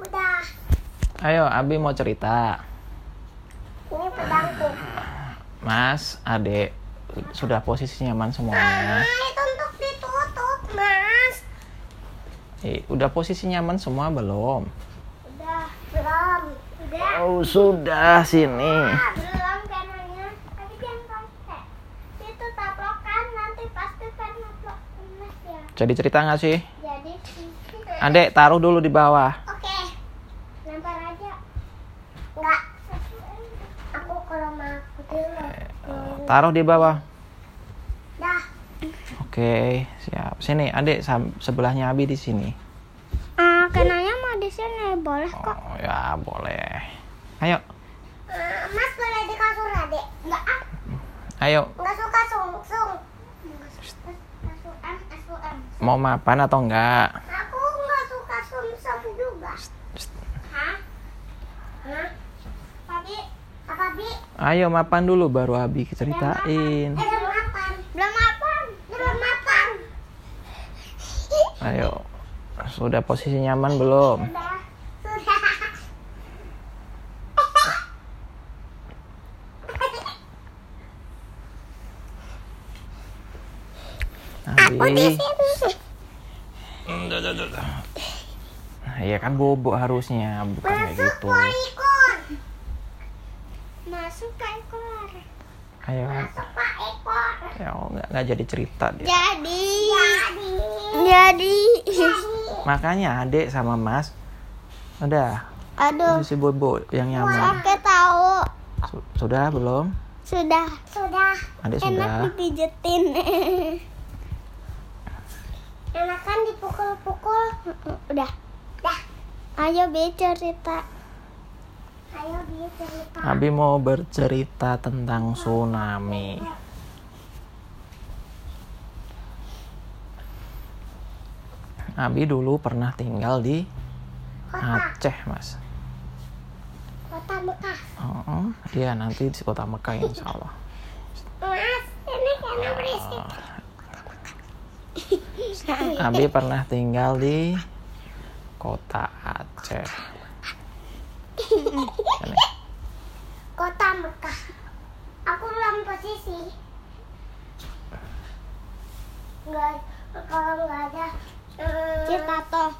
Udah. Ayo, Abi mau cerita. Ini pedangku. Mas, Adek, sudah posisi nyaman semuanya. Ah, itu untuk ditutup, Mas. Eh, udah posisi nyaman semua belum? Udah, belum. Udah. Oh, sudah sini. Belum kanannya. Tapi jangan pakai. Itu tablokan nanti pasti kan taplok emas ya. Jadi cerita nggak sih? Jadi Adek, taruh dulu di bawah. Oke. Lempar aja. Enggak. Aku kalau mau aku dulu. Taruh di bawah. Dah. Oke, siap. Sini, sam- sebelahnya Abi di sini. Ah, kenanya mau di sini boleh kok. Oh, ya, boleh. Ayo, Ah, mas boleh di kasur adek? Enggak ah, ayo. enggak suka sung sung. Asuan, asuan. Mau mapan atau enggak suka sum sum juga. Hah? Hah? Papi, Ayo mapan dulu baru Abi ceritain. Eh, belum mapan. Belum mapan. Belum mapan. Ayo. Sudah posisi nyaman belum? Sudah. Sudah. Aku di Abi. sini. Nah, Iya kan bobo harusnya, bukan kayak gitu. ekor. Masuk ke ekor. Ayo, Masuk ke ekor. ya nggak nggak jadi cerita dia. Jadi. Jadi. Makanya adek sama mas, udah Aduh. si bobo yang nyaman. Oke tahu. Su- Sudah belum? Sudah. Sudah. Adek Enak sudah. dipijetin. Enak kan dipukul-pukul. Udah. Dah. Ayo Bi cerita. Abi mau bercerita tentang tsunami. Abi dulu pernah tinggal di Kota. Aceh, Mas. Kota Mekah. Oh, iya nanti di kota Mekah insya Allah. Mas, ini karena berisik. Abi pernah tinggal di kota Aceh. Kota Mekah. Aku dalam posisi. Enggak, kalau nggak ada. Cerita toh.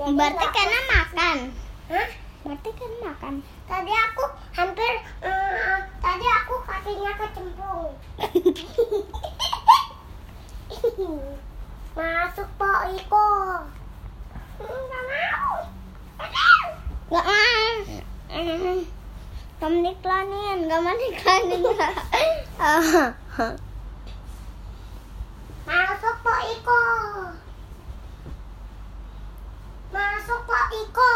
Berarti karena makan. Hah? Berarti kan makan. Tadi aku hampir, eh, tadi aku kakinya kecemplung. Masuk Pak Iko. Enggak mau. Enggak mau. Kamu diklanin, gak mau diklanin. Masuk Pak Iko. Masuk Pak Iko.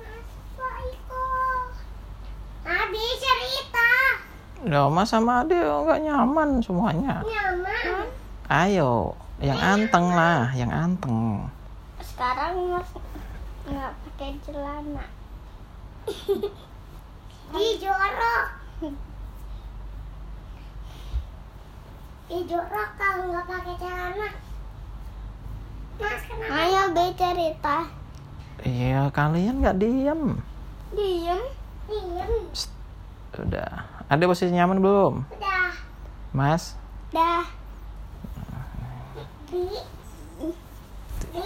Masuk Pak Iko. Habis cerita. Ya, Mas sama Ade nggak nyaman semuanya. Nyaman. Ayo, yang anteng lah, yang anteng. Sekarang mas nggak pakai celana. Di jorok. Di jorok kalau nggak pakai celana. Mas kenapa? Ayo be cerita. Iya, kalian nggak diem. Diem. Diem. Udah. Ada posisi nyaman belum? Udah. Mas? Dah. Bi. Bi.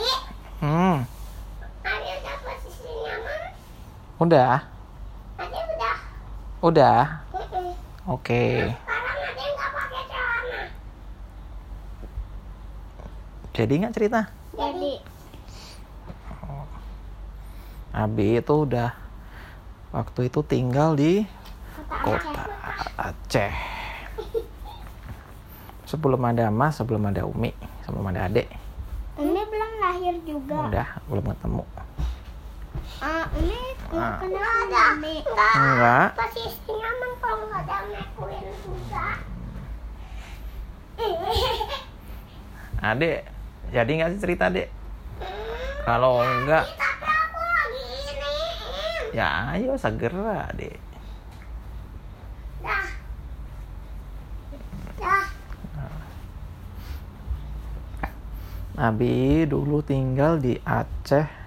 Hmm, Ada udah posisi nyaman. Udah. Udah. Udah. Oke. Celana. Jadi nggak cerita? Jadi. Abi itu udah waktu itu tinggal di kota Aceh. Sebelum ada Mas, sebelum ada Umi, sebelum ada Adek. Ini belum lahir juga. Udah, belum ketemu. Ah, ini Ah. kenal ada. Enggak. Posisi nyaman kalau nggak ada McQueen juga. Adek, jadi nggak sih cerita Adek? Kalau enggak, Tapi aku lagi ini. ya ayo segera Adek. Dah. Dah. Abi dulu tinggal di Aceh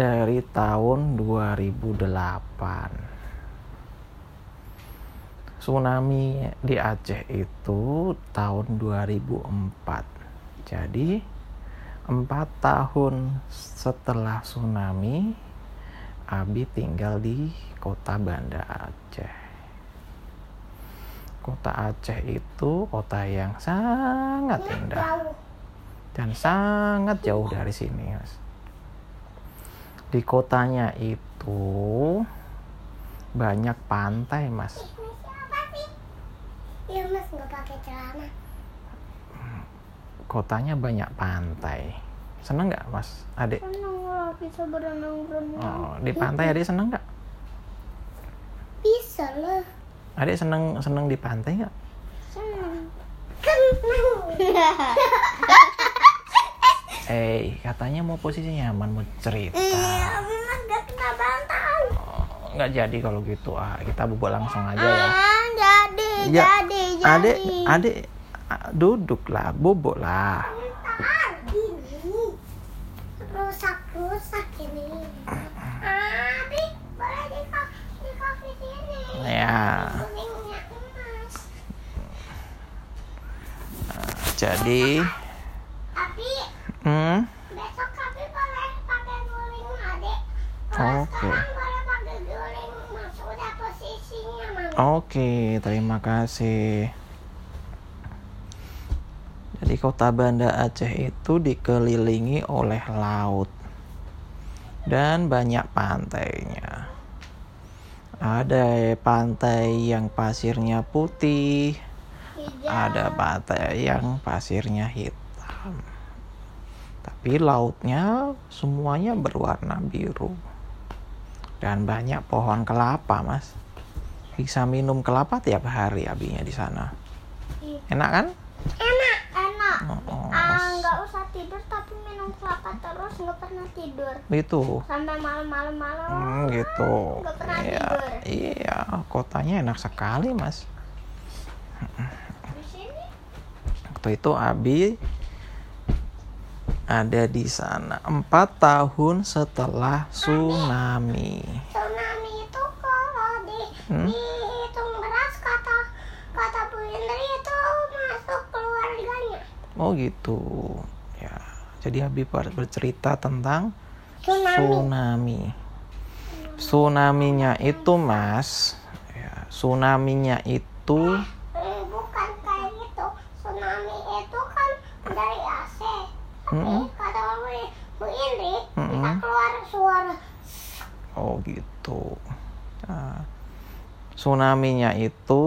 dari tahun 2008. Tsunami di Aceh itu tahun 2004. Jadi empat tahun setelah tsunami, Abi tinggal di kota Banda Aceh. Kota Aceh itu kota yang sangat indah dan sangat jauh dari sini mas di kotanya itu banyak pantai mas Iya mas nggak pakai celana. kotanya banyak pantai seneng nggak mas adik Seneng lah bisa berenang-berenang. oh, di pantai adik seneng nggak Bisa lah. adik seneng seneng di pantai nggak Seneng. Seneng. eh katanya mau posisi nyaman mau cerita Iya, nggak kena bantal. Oh, nggak jadi kalau gitu ah kita bubuk langsung aja ya Ah, jadi, Ya, jadi, jadi. adik adik ah, duduk lah bubuk lah Bentar, gini. Rusak-rusak ini. Adik, boleh di kaki sini. ya jadi Tapi hmm besok kami boleh pakai guling adik. Kalau Oke. sekarang boleh pakai guling mas. Udah posisinya mama. Oke, terima kasih. Jadi kota Banda Aceh itu dikelilingi oleh laut dan banyak pantainya. Ada pantai yang pasirnya putih, ada pantai yang pasirnya hitam. Tapi lautnya semuanya berwarna biru. Dan banyak pohon kelapa, Mas. Bisa minum kelapa tiap hari abinya di sana. Enak kan? Enak, enak. Oh, Ah, nggak usah tidur tapi minum kelapa terus nggak pernah tidur itu. sampai malam-malam malam. Hmm, gitu. Nggak pernah Iya, tidur. iya, kotanya enak sekali, Mas. Di sini Waktu itu Abi ada di sana empat tahun setelah tsunami. tsunami itu kalau di Hmm? dihitung beras kata kata Bu Indri itu masuk keluarganya. Oh gitu. Ya. Jadi Abi ber- bercerita tentang Tsunami. tsunami. Tsunaminya itu, Mas, ya, tsunaminya itu Eh, bukan kayak gitu. Tsunami itu kan dari AC. Tapi Mm-mm. kata Bu, Bu Indri bisa Mm-mm. keluar suara Oh gitu. Nah, tsunaminya itu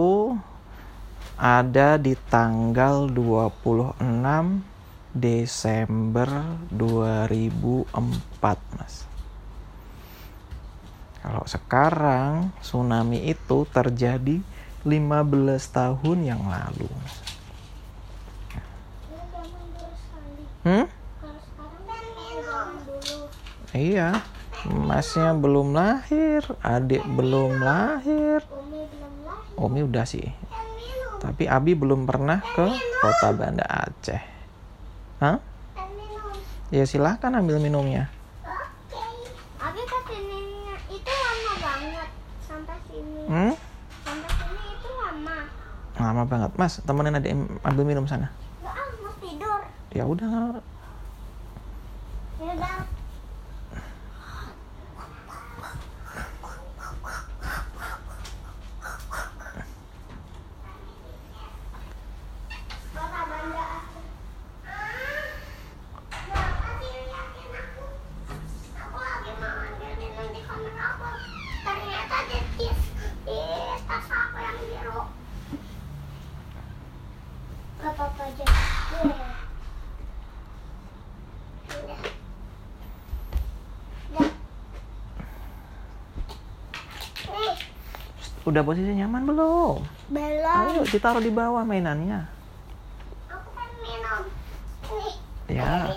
ada di tanggal 26 Desember 2004, Mas. Kalau sekarang tsunami itu terjadi 15 tahun yang lalu. Hmm? Iya. Masnya belum lahir, adik belum lahir. Umi belum lahir Umi udah sih. Tapi Abi belum pernah ke kota Banda Aceh. Hah? Ya silahkan ambil minumnya. Oke. Abi ke sininya itu lama banget sampai sini. Hmm? Sampai sini itu lama. Lama banget. Mas, temenin adik ambil minum sana. Nggak ah mau tidur. Ya udah. Ya udah. Kota Banda Aceh. Ah, Bapak sih liatin aku. Aku lagi mau ambil minum di kamar aku. Ternyata di tis di tas aku yang biru. Gak apa-apa aja. Iya. Udah. Udah. Nih, Udah posisi nyaman belum? belum. Ayo ditaruh di bawah mainannya. Aku kan minum. Nih. Ya.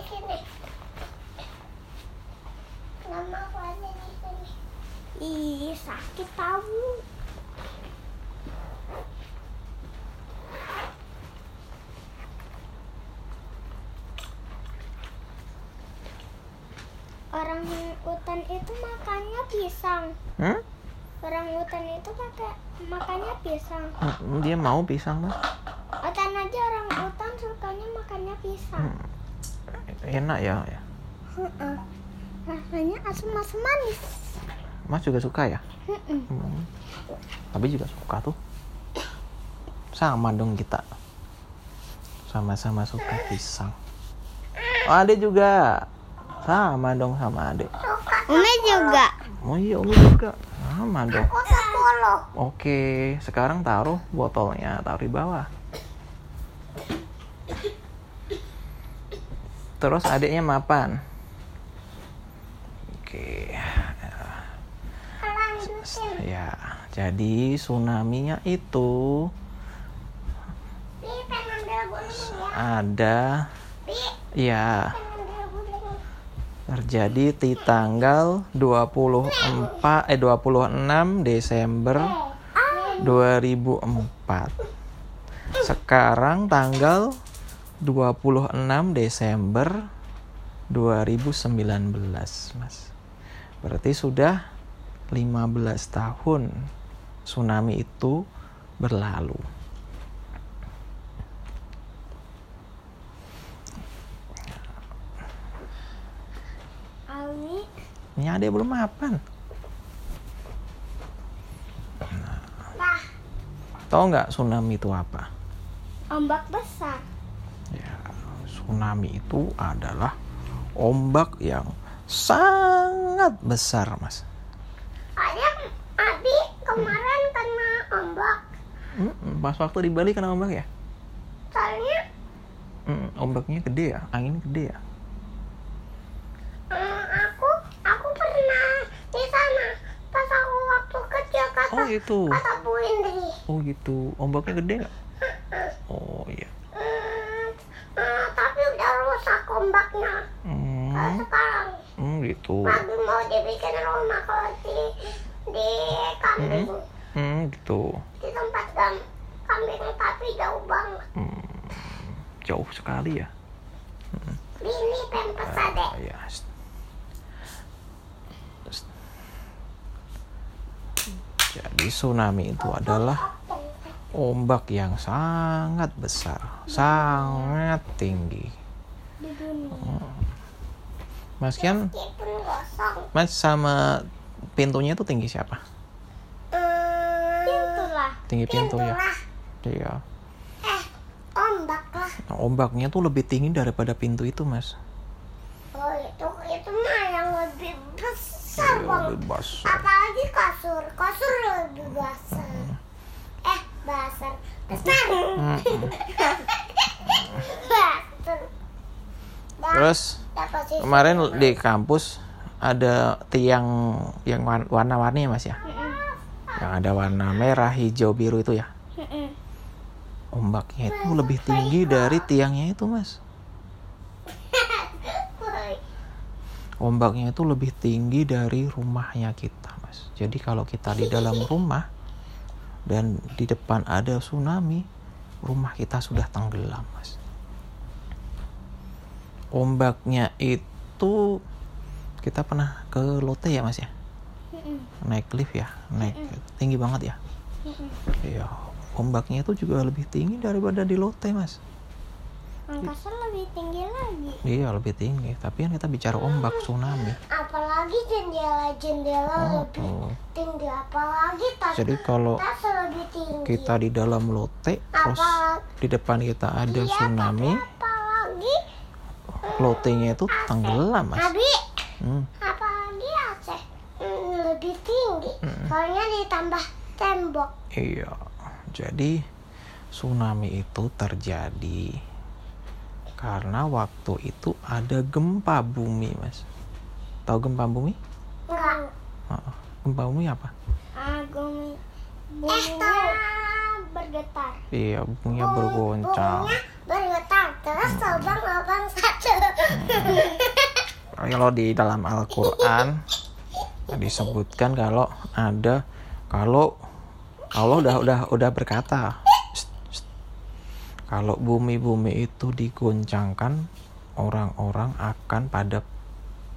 Ih, sakit tahu. orang hutan itu makannya pisang. Hmm? Orang hutan itu pakai makannya pisang. Dia mau pisang mas? Hutan aja orang hutan sukanya makannya pisang. Hmm. Enak ya? ya? Uh Rasanya asam-asam manis. Mas juga suka ya? Hmm. Tapi juga suka tuh. Sama dong kita. Sama-sama suka pisang. Oh, Ade juga. Sama dong sama Ade. Umi juga. Oh iya, Umi juga. Sama dong. Aku Oke, sekarang taruh botolnya, taruh di bawah. Terus adiknya mapan. Oke. Ya, jadi tsunami-nya itu ada ya terjadi di tanggal 24 eh 26 Desember 2004. Sekarang tanggal 26 Desember 2019, Mas. Berarti sudah 15 tahun tsunami itu berlalu. Ini ada belum mapan. Nah, tahu nggak tsunami itu apa? Ombak besar. Ya, tsunami itu adalah ombak yang sangat besar, mas. Ayah, Abi kemarin kena ombak. Hmm, pas waktu di Bali kena ombak ya? Soalnya hmm, ombaknya gede ya, angin gede ya. Oh gitu. Oh gitu. Ombaknya gede nggak? Oh iya. Hmm, uh, tapi udah rusak ombaknya. Hmm. Kalau sekarang hmm, gitu. Lagi mau dibikin rumah kalau di di kambing. Hmm. hmm gitu. Di tempat gam kambing tapi jauh banget. Hmm. jauh sekali ya? Hmm. ini pempes uh, ya Jadi tsunami itu adalah ombak yang sangat besar, sangat tinggi. Hmm. Mas Kian, Mas sama pintunya itu tinggi siapa? Pintu lah. Tinggi pintu ya. Iya. Eh, ombak lah. Nah, ombaknya tuh lebih tinggi daripada pintu itu, Mas. Oh, itu itu mah yang lebih besar, iya, Lebih besar. Apalagi kasur. Kasur lebih basah. Hmm. Eh, basah. Besar. Hmm. Terus kemarin di kampus ada tiang yang warna-warni ya mas ya? Yang ada warna merah, hijau, biru itu ya? Ombaknya itu lebih tinggi dari tiangnya itu mas. Ombaknya itu lebih tinggi dari rumahnya kita mas. Jadi kalau kita di dalam rumah dan di depan ada tsunami, rumah kita sudah tenggelam mas. Ombaknya itu kita pernah ke Lotte ya mas ya? Naik lift ya? Naik tinggi banget ya? Iya. Ombaknya itu juga lebih tinggi daripada di Lotte mas Angkasa lebih tinggi lagi. Iya lebih tinggi, tapi kan kita bicara ombak tsunami. Apalagi jendela-jendela oh, lebih oh. tinggi, apalagi tas. Jadi kalau tas lebih tinggi. kita di dalam lote, terus di depan kita ada iya, tsunami. Apalagi lotenya itu tenggelam mas. Abi, hmm. apalagi Aceh hmm, lebih tinggi, hmm. soalnya ditambah tembok. Iya, jadi tsunami itu terjadi karena waktu itu ada gempa bumi mas. Tahu gempa bumi? Enggak. gempa bumi apa? Ah, bumi. Buminya eh, bergetar. Iya, buminya bergoncang. Buminya bergetar terus lubang lubang satu kalau di dalam Al-Quran disebutkan kalau ada kalau Allah udah udah udah berkata kalau bumi-bumi itu digoncangkan orang-orang akan pada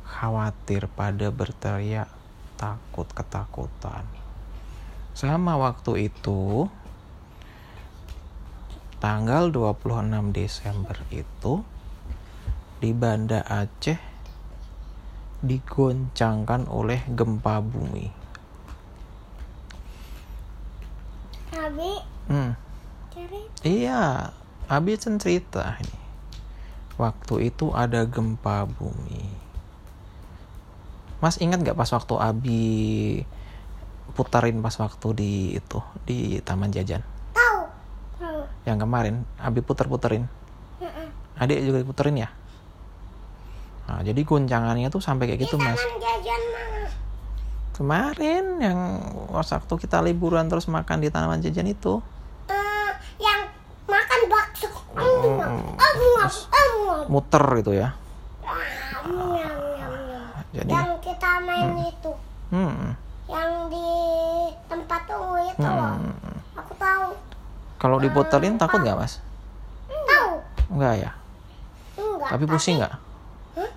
khawatir, pada berteriak takut ketakutan. Sama waktu itu tanggal 26 Desember itu di Banda Aceh digoncangkan oleh gempa bumi. Abi. Hmm. Iya, Abi cerita ini. Waktu itu ada gempa bumi. Mas ingat gak pas waktu Abi putarin pas waktu di itu di Taman Jajan? Tahu. Tahu. Yang kemarin Abi puter-puterin. Adik juga diputerin ya? Nah, jadi guncangannya tuh sampai kayak gitu, di Mas. Taman Jajan mana? Kemarin yang waktu kita liburan terus makan di Taman Jajan itu. Uh, yang makan bakso. Hmm. Muter gitu ya. Jadi yang kita main hmm. itu. Hmm. Yang di tempat tunggu itu hmm. loh. Aku tahu. Kalau diputerin takut nggak mas? Tahu. Enggak ya? Enggak. Tapi pusing nggak? Huh?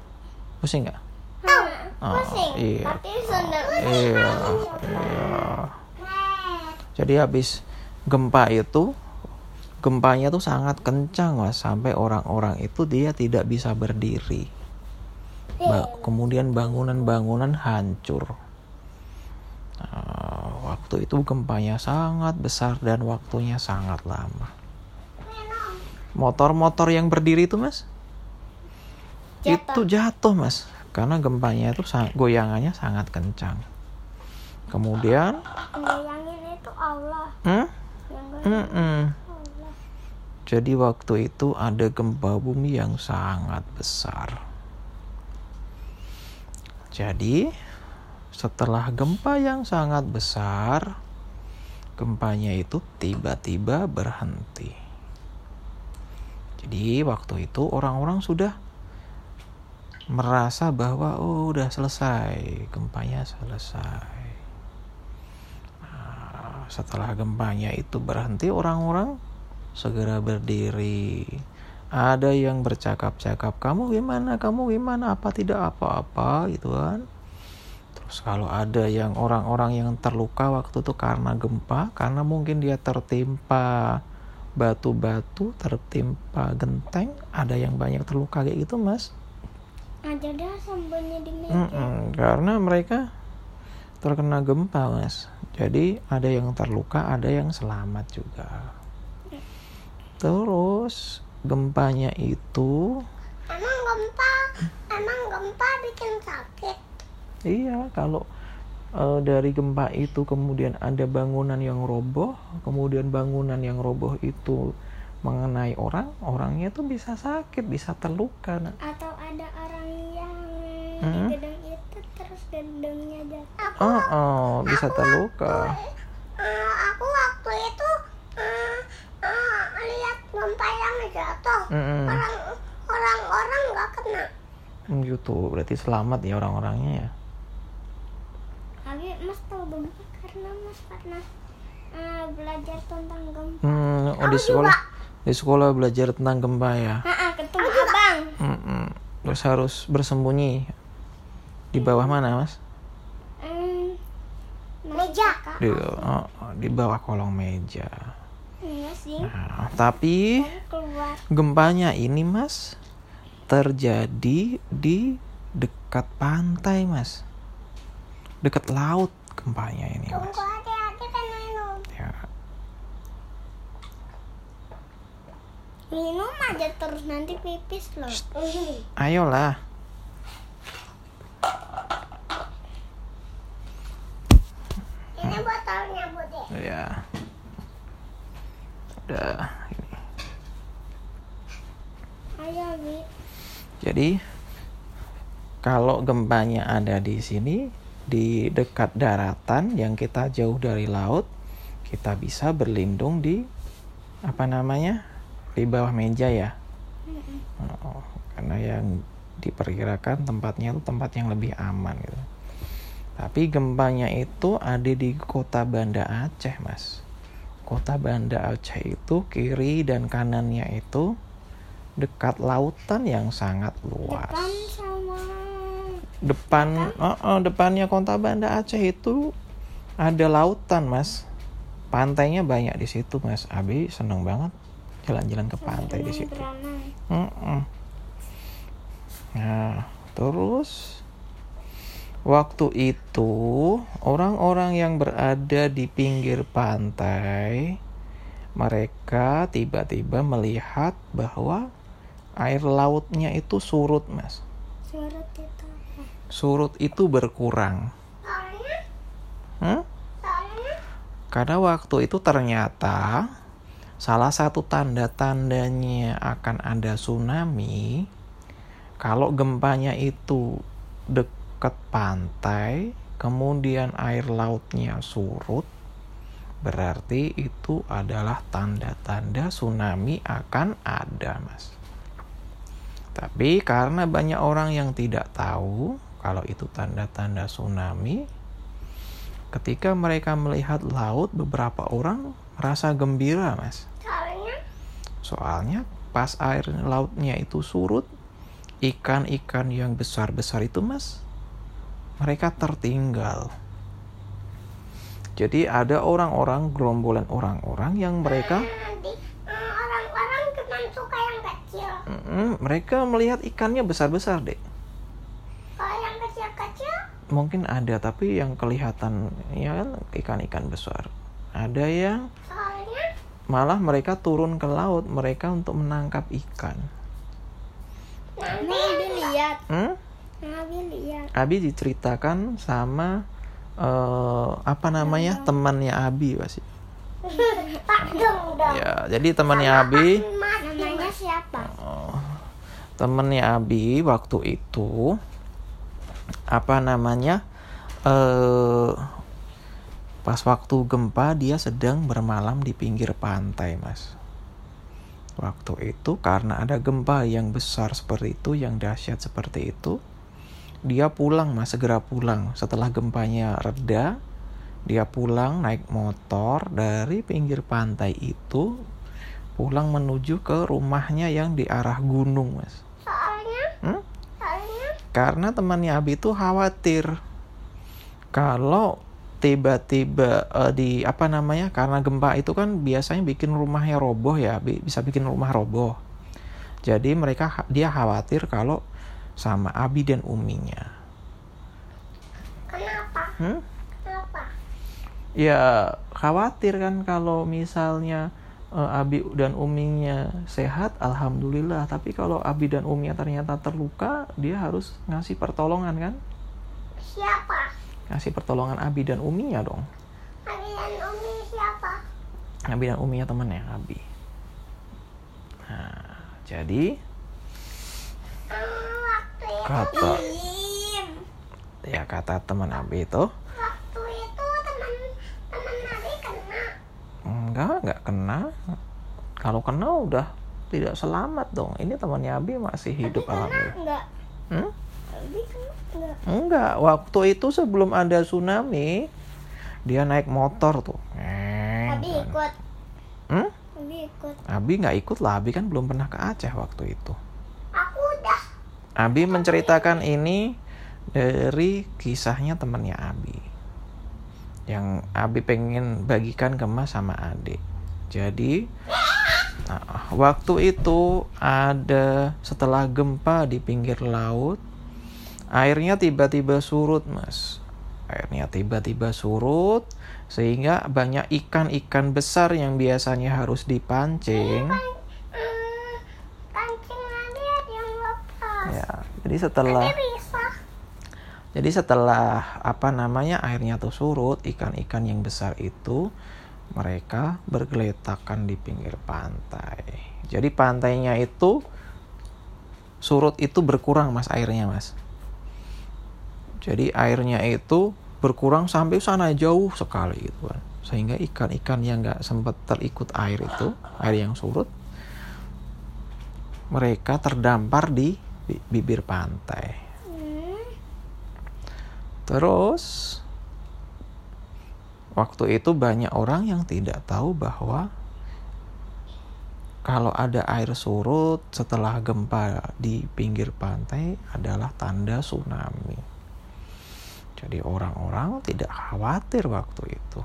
Pusing nggak? Tahu. Oh, pusing. Iya. Tapi sudah. Iya. Iya. Jadi habis gempa itu gempanya tuh sangat kencang mas. Sampai orang-orang itu dia tidak bisa berdiri. Ba kemudian bangunan-bangunan hancur. Uh, waktu itu gempanya sangat besar dan waktunya sangat lama. Motor-motor yang berdiri itu mas? Jatuh. itu jatuh mas. Karena gempanya itu goyangannya sangat kencang. Kemudian goyangin itu Allah. Hmm? Mm -mm. Jadi waktu itu ada gempa bumi yang sangat besar. Jadi setelah gempa yang sangat besar, gempanya itu tiba-tiba berhenti. Jadi waktu itu orang-orang sudah merasa bahwa oh udah selesai, gempanya selesai. Nah, setelah gempanya itu berhenti, orang-orang segera berdiri. Ada yang bercakap-cakap, kamu gimana, kamu gimana, apa tidak apa-apa gitu kan. Terus kalau ada yang orang-orang yang terluka waktu itu karena gempa, karena mungkin dia tertimpa batu-batu, tertimpa genteng, ada yang banyak terluka kayak gitu mas. Ada dah sambunnya di meja. Mm -mm, karena mereka terkena gempa mas. Jadi ada yang terluka, ada yang selamat juga. Terus gempanya itu Emang gempa, emang gempa bikin sakit. Iya, kalau e, dari gempa itu kemudian ada bangunan yang roboh, kemudian bangunan yang roboh itu mengenai orang, orangnya tuh bisa sakit, bisa terluka. Atau ada orang yang hmm? di gedung itu terus gedungnya jatuh. Aku, oh, oh, bisa aku terluka. Waktu, uh, aku waktu itu uh, uh, lihat gempa yang jatuh mm -hmm. orang orang-orang nggak kena. Gitu berarti selamat ya orang-orangnya ya. Abi mas tahu gempa karena mas pernah uh, belajar tentang gempa. Hmm, oh di sekolah juga. di sekolah belajar tentang gempa ya? Uh, ketemu abang. Mm -mm. terus harus bersembunyi. Di bawah mana mas? Mm, meja. Di, oh, di bawah kolong meja Iya Nah, tapi gempanya ini mas terjadi di dekat pantai mas, dekat laut gempanya ini mas. Ya. Minum aja terus nanti pipis loh. Ayolah. Ini botolnya Bude. Ya udah ini. Jadi kalau gempanya ada di sini di dekat daratan yang kita jauh dari laut, kita bisa berlindung di apa namanya di bawah meja ya. Oh, karena yang diperkirakan tempatnya itu tempat yang lebih aman gitu. Tapi gempanya itu ada di kota Banda Aceh, Mas kota Banda Aceh itu kiri dan kanannya itu dekat lautan yang sangat luas. Depan sama depan uh, uh, depannya kota Banda Aceh itu ada lautan mas. Pantainya banyak di situ mas. Abi seneng banget jalan-jalan ke pantai di situ. Nah terus waktu itu orang-orang yang berada di pinggir pantai mereka tiba-tiba melihat bahwa air lautnya itu surut mas. Surut itu surut itu berkurang. Hmm? Karena waktu itu ternyata salah satu tanda-tandanya akan ada tsunami. Kalau gempanya itu dekat pantai, kemudian air lautnya surut, berarti itu adalah tanda-tanda tsunami akan ada, Mas. Tapi karena banyak orang yang tidak tahu, kalau itu tanda-tanda tsunami. Ketika mereka melihat laut, beberapa orang merasa gembira, Mas. Soalnya? Soalnya pas air lautnya itu surut, ikan-ikan yang besar-besar itu, Mas, mereka tertinggal. Jadi ada orang-orang, gerombolan orang-orang yang mereka eh, orang-orang cuma suka yang kecil. mereka melihat ikannya besar-besar, Dek mungkin ada tapi yang kelihatan ya kan ikan-ikan besar ada yang malah mereka turun ke laut mereka untuk menangkap ikan Abi lihat hmm? Abi lihat Abi diceritakan sama uh, apa namanya temannya Abi pasti ya jadi temannya Abi. Namanya siapa? Uh, temannya Abi waktu itu apa namanya eh pas waktu gempa dia sedang bermalam di pinggir pantai mas. Waktu itu karena ada gempa yang besar seperti itu yang dahsyat seperti itu dia pulang mas segera pulang. Setelah gempanya reda dia pulang naik motor dari pinggir pantai itu pulang menuju ke rumahnya yang di arah gunung mas. Soalnya hmm? Karena temannya Abi itu khawatir. Kalau tiba-tiba uh, di apa namanya karena gempa itu kan biasanya bikin rumahnya roboh ya bisa bikin rumah roboh. Jadi mereka dia khawatir kalau sama Abi dan Uminya kenapa hmm? kenapa ya khawatir kan kalau misalnya uh, Abi dan Uminya sehat, alhamdulillah. Tapi kalau Abi dan Uminya ternyata terluka, dia harus ngasih pertolongan kan? Siapa? Ngasih pertolongan Abi dan Uminya dong. Abi dan Umi siapa? Abi dan Uminya temennya Abi. Nah, jadi uh, kata ya kata teman Abi itu. Enggak nggak kena. Kalau kena udah tidak selamat dong. Ini temannya Abi masih hidup alhamdulillah. enggak? Hmm? enggak. enggak. Waktu itu sebelum ada tsunami dia naik motor tuh. Abi ikut. Hmm? Abi ikut. Abi nggak ikut lah. Abi kan belum pernah ke Aceh waktu itu Abi menceritakan ini dari kisahnya temannya Abi yang Abi pengen bagikan ke Mas sama adik. Jadi nah, waktu itu ada setelah gempa di pinggir laut, airnya tiba-tiba surut, Mas. Airnya tiba-tiba surut sehingga banyak ikan-ikan besar yang biasanya harus dipancing. Ya, jadi setelah jadi setelah apa namanya airnya tuh surut, ikan-ikan yang besar itu mereka bergeletakan di pinggir pantai. Jadi pantainya itu surut itu berkurang mas airnya mas. Jadi airnya itu berkurang sampai sana jauh sekali gitu kan. Sehingga ikan-ikan yang nggak sempat terikut air itu, air yang surut, mereka terdampar di bibir pantai. Terus waktu itu banyak orang yang tidak tahu bahwa kalau ada air surut setelah gempa di pinggir pantai adalah tanda tsunami. Jadi orang-orang tidak khawatir waktu itu.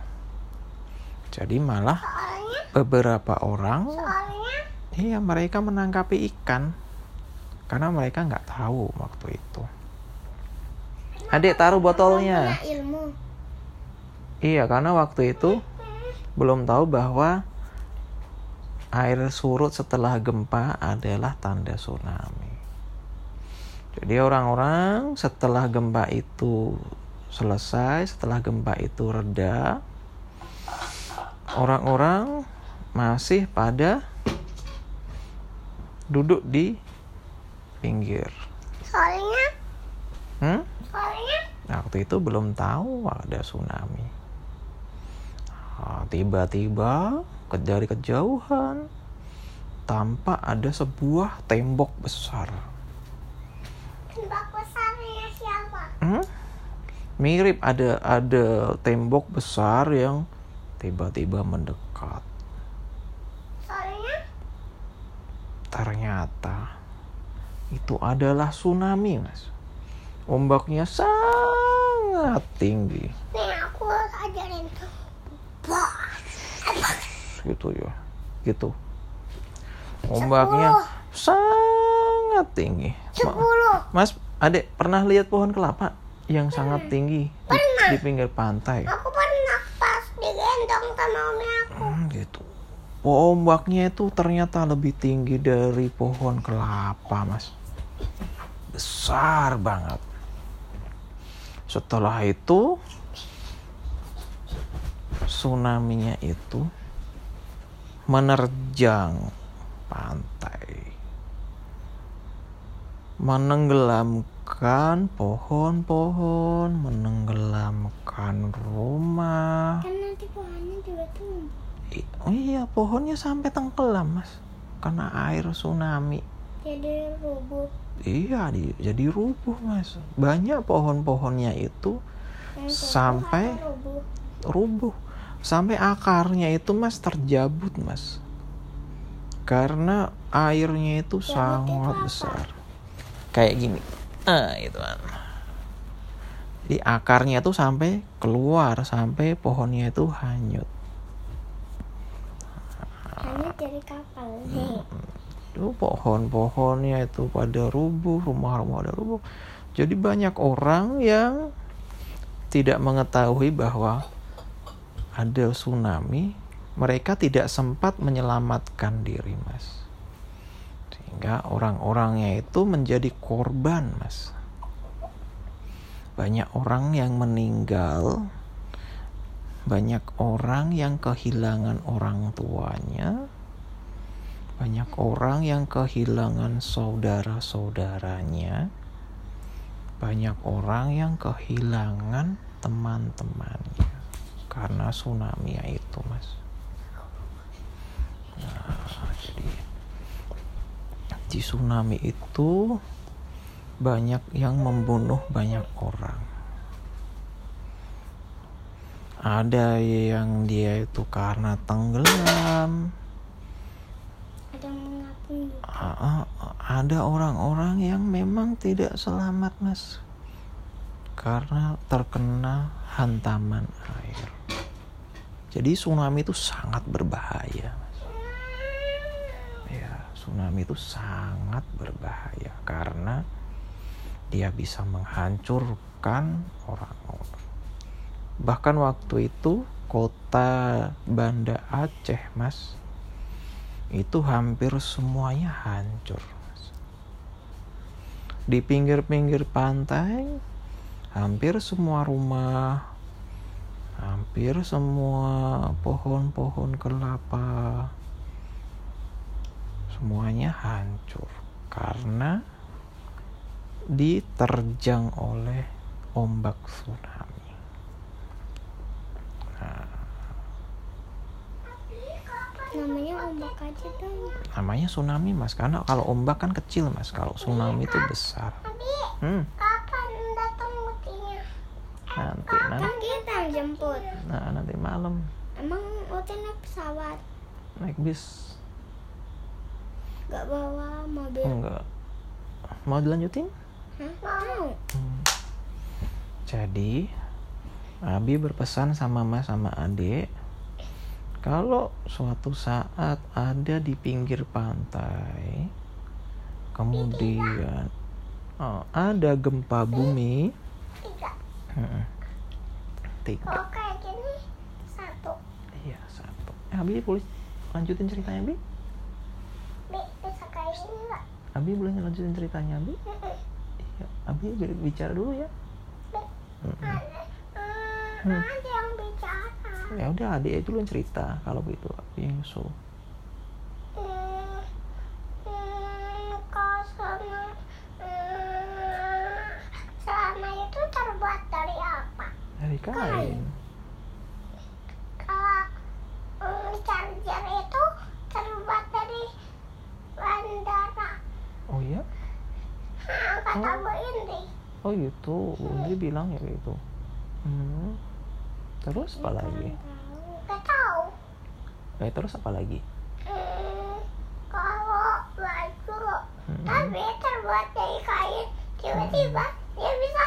Jadi malah beberapa orang soalnya iya mereka menangkapi ikan karena mereka nggak tahu waktu itu. Adik taruh botolnya. Iya, karena waktu itu belum tahu bahwa air surut setelah gempa adalah tanda tsunami. Jadi orang-orang setelah gempa itu selesai, setelah gempa itu reda, orang-orang masih pada duduk di pinggir. Soalnya, Hmm? soalnya Nah, waktu itu belum tahu ada tsunami. Nah, Tiba-tiba ke- dari kejauhan tampak ada sebuah tembok besar. tembak besarnya siapa? Hmm? Mirip ada ada tembok besar yang tiba-tiba mendekat. Soalnya, Ternyata itu adalah tsunami, Mas. Ombaknya sangat tinggi. nih aku ajarin. Wah, gitu ya gitu ombaknya sangat tinggi Ma- sepuluh. mas adek pernah lihat pohon kelapa yang sangat tinggi di, di pinggir pantai Aku pernah pas digendong sama umi aku. Hmm, gitu ombaknya itu ternyata lebih tinggi dari pohon kelapa mas besar banget setelah itu tsunami-nya itu menerjang pantai menenggelamkan pohon-pohon menenggelamkan rumah Kan nanti pohonnya juga tumbuh. I- oh iya pohonnya sampai tenggelam mas karena air tsunami Jadi rubuh. Iya di- jadi rubuh mas. Banyak pohon-pohonnya itu tumbuh Sampai- rubuh. rubuh. Sampai akarnya itu mas terjabut mas. Karena airnya itu itu sangat besar. Kayak gini. Ah itu kan jadi akarnya tuh sampai keluar sampai pohonnya itu hanyut. Hanya dari kapal. Hmm. Itu pohon-pohonnya itu pada rubuh, rumah-rumah pada rubuh. Jadi banyak orang yang tidak mengetahui bahwa ada tsunami, mereka tidak sempat menyelamatkan diri, Mas. Sehingga orang-orangnya itu menjadi korban, Mas. Banyak orang yang meninggal, banyak orang yang kehilangan orang tuanya, banyak orang yang kehilangan saudara-saudaranya, banyak orang yang kehilangan teman-temannya karena tsunami itu, Mas. Nah, jadi di tsunami itu banyak yang membunuh banyak orang. Ada yang dia itu karena tenggelam, Ada. Ah, ah, ada orang-orang yang memang tidak selamat mas. Karena terkena hantaman air. Jadi tsunami itu sangat berbahaya mas. Ya tsunami itu sangat berbahaya karena dia bisa menghancurkan orang-orang. Bahkan waktu itu kota Banda Aceh mas itu hampir semuanya hancur. Di pinggir-pinggir pantai, hampir semua rumah, hampir semua pohon-pohon kelapa, semuanya hancur karena diterjang oleh ombak tsunami. Nah, Namanya ombak aja dong. namanya tsunami mas karena kalau ombak kan kecil mas kalau tsunami itu besar Abi, hmm kapan datang buktinya? nanti nanti Kan kita jemput. nah nanti malam Emang Uti naik pesawat, naik bis gak bawa mobil? enggak mau dilanjutin Hah? Mau. Hmm. Jadi Abi berpesan sama mas sama adik kalau suatu saat ada di pinggir pantai kemudian oh, ada gempa bumi. Tiga. Hmm, tiga. Gini satu. Iya satu. Eh, Abi boleh lanjutin ceritanya Abi? Bi, bisa kayak gini nggak? Abi boleh lanjutin ceritanya Abi? Iya Abi bi- bicara dulu ya. Bi, Mm-mm. ada eh, Hmm. ada yang bicara ya udah adik itu yang cerita kalau begitu Abi yang so Hmm, hmm, selama itu terbuat dari apa? dari kain Kalau hmm, charger itu terbuat dari bandara. oh iya kata Oh. Bu Indi. oh gitu Bu Indri bilang ya gitu hmm. Terus apa lagi Gak tahu. eh terus apa lagi Hmm, kalau baju Hmm. tapi terbuat dari kain, tiba-tiba dia bisa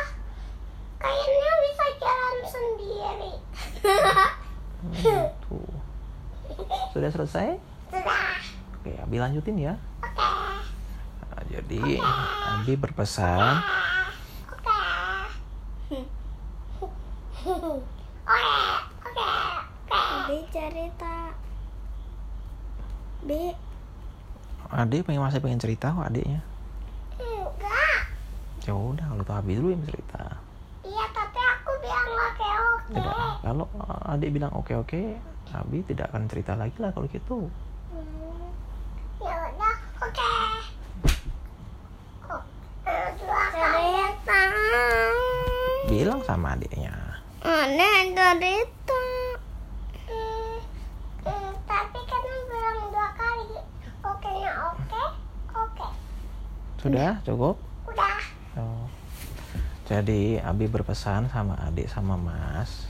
kainnya bisa jalan sendiri. Hmm, gitu sudah selesai Sudah. oke Abi lanjutin ya Oke. Nah, jadi Abi berpesan Oke. Oke. Oke. Oke. Bi cerita. Bi. Adik pengen masih pengen cerita kok adiknya Enggak. ya udah kalau itu Abi dulu yang cerita Iya, tapi aku bilang oke oke. tidak kalau adik bilang oke oke Abi tidak akan cerita lagi lah kalau gitu Hmm. Ya udah, oke. Kok eh, kali bilang sama adiknya Ada cerita. Hmm, hmm, tapi kan bilang dua kali. Oke nya oke, oke. Sudah cukup Udah. Oh. Jadi Abi berpesan sama adik sama Mas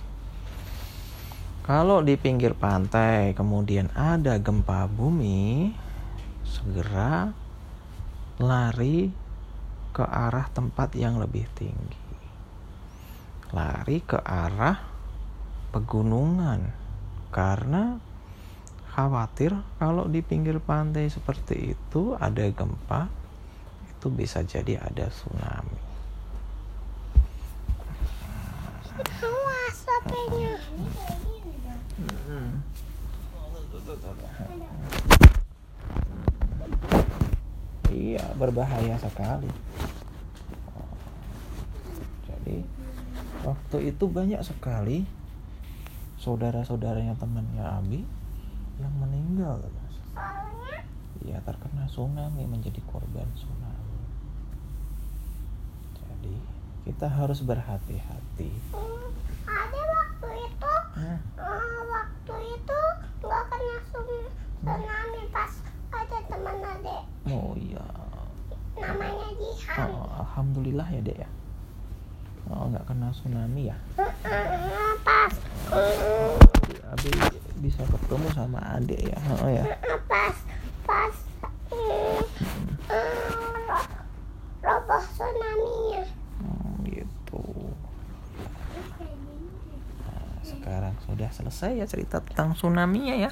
Kalau di pinggir pantai kemudian ada gempa bumi Segera lari ke arah tempat yang lebih tinggi Lari ke arah pegunungan Karena khawatir kalau di pinggir pantai seperti itu ada gempa itu bisa jadi ada tsunami. Awas HP-nya. Iya, berbahaya sekali. Jadi waktu itu banyak sekali saudara-saudaranya temannya Abi yang meninggal, Mas. Iya, terkena tsunami menjadi korban tsunami. Jadi kita harus berhati-hati. hmm, ada waktu itu, Nah, eh, waktu itu nggak kena tsun- tsunami pas ada teman adek oh iya. namanya Jihan. Oh, alhamdulillah ya dek ya. Oh nggak kena tsunami ya. Pas Abi bisa ketemu sama adik ya. Oh ya. pas pas eh, eh, ro- roboh tsunami-nya. Hmm, gitu. Sudah selesai ya cerita tentang tsunami ya.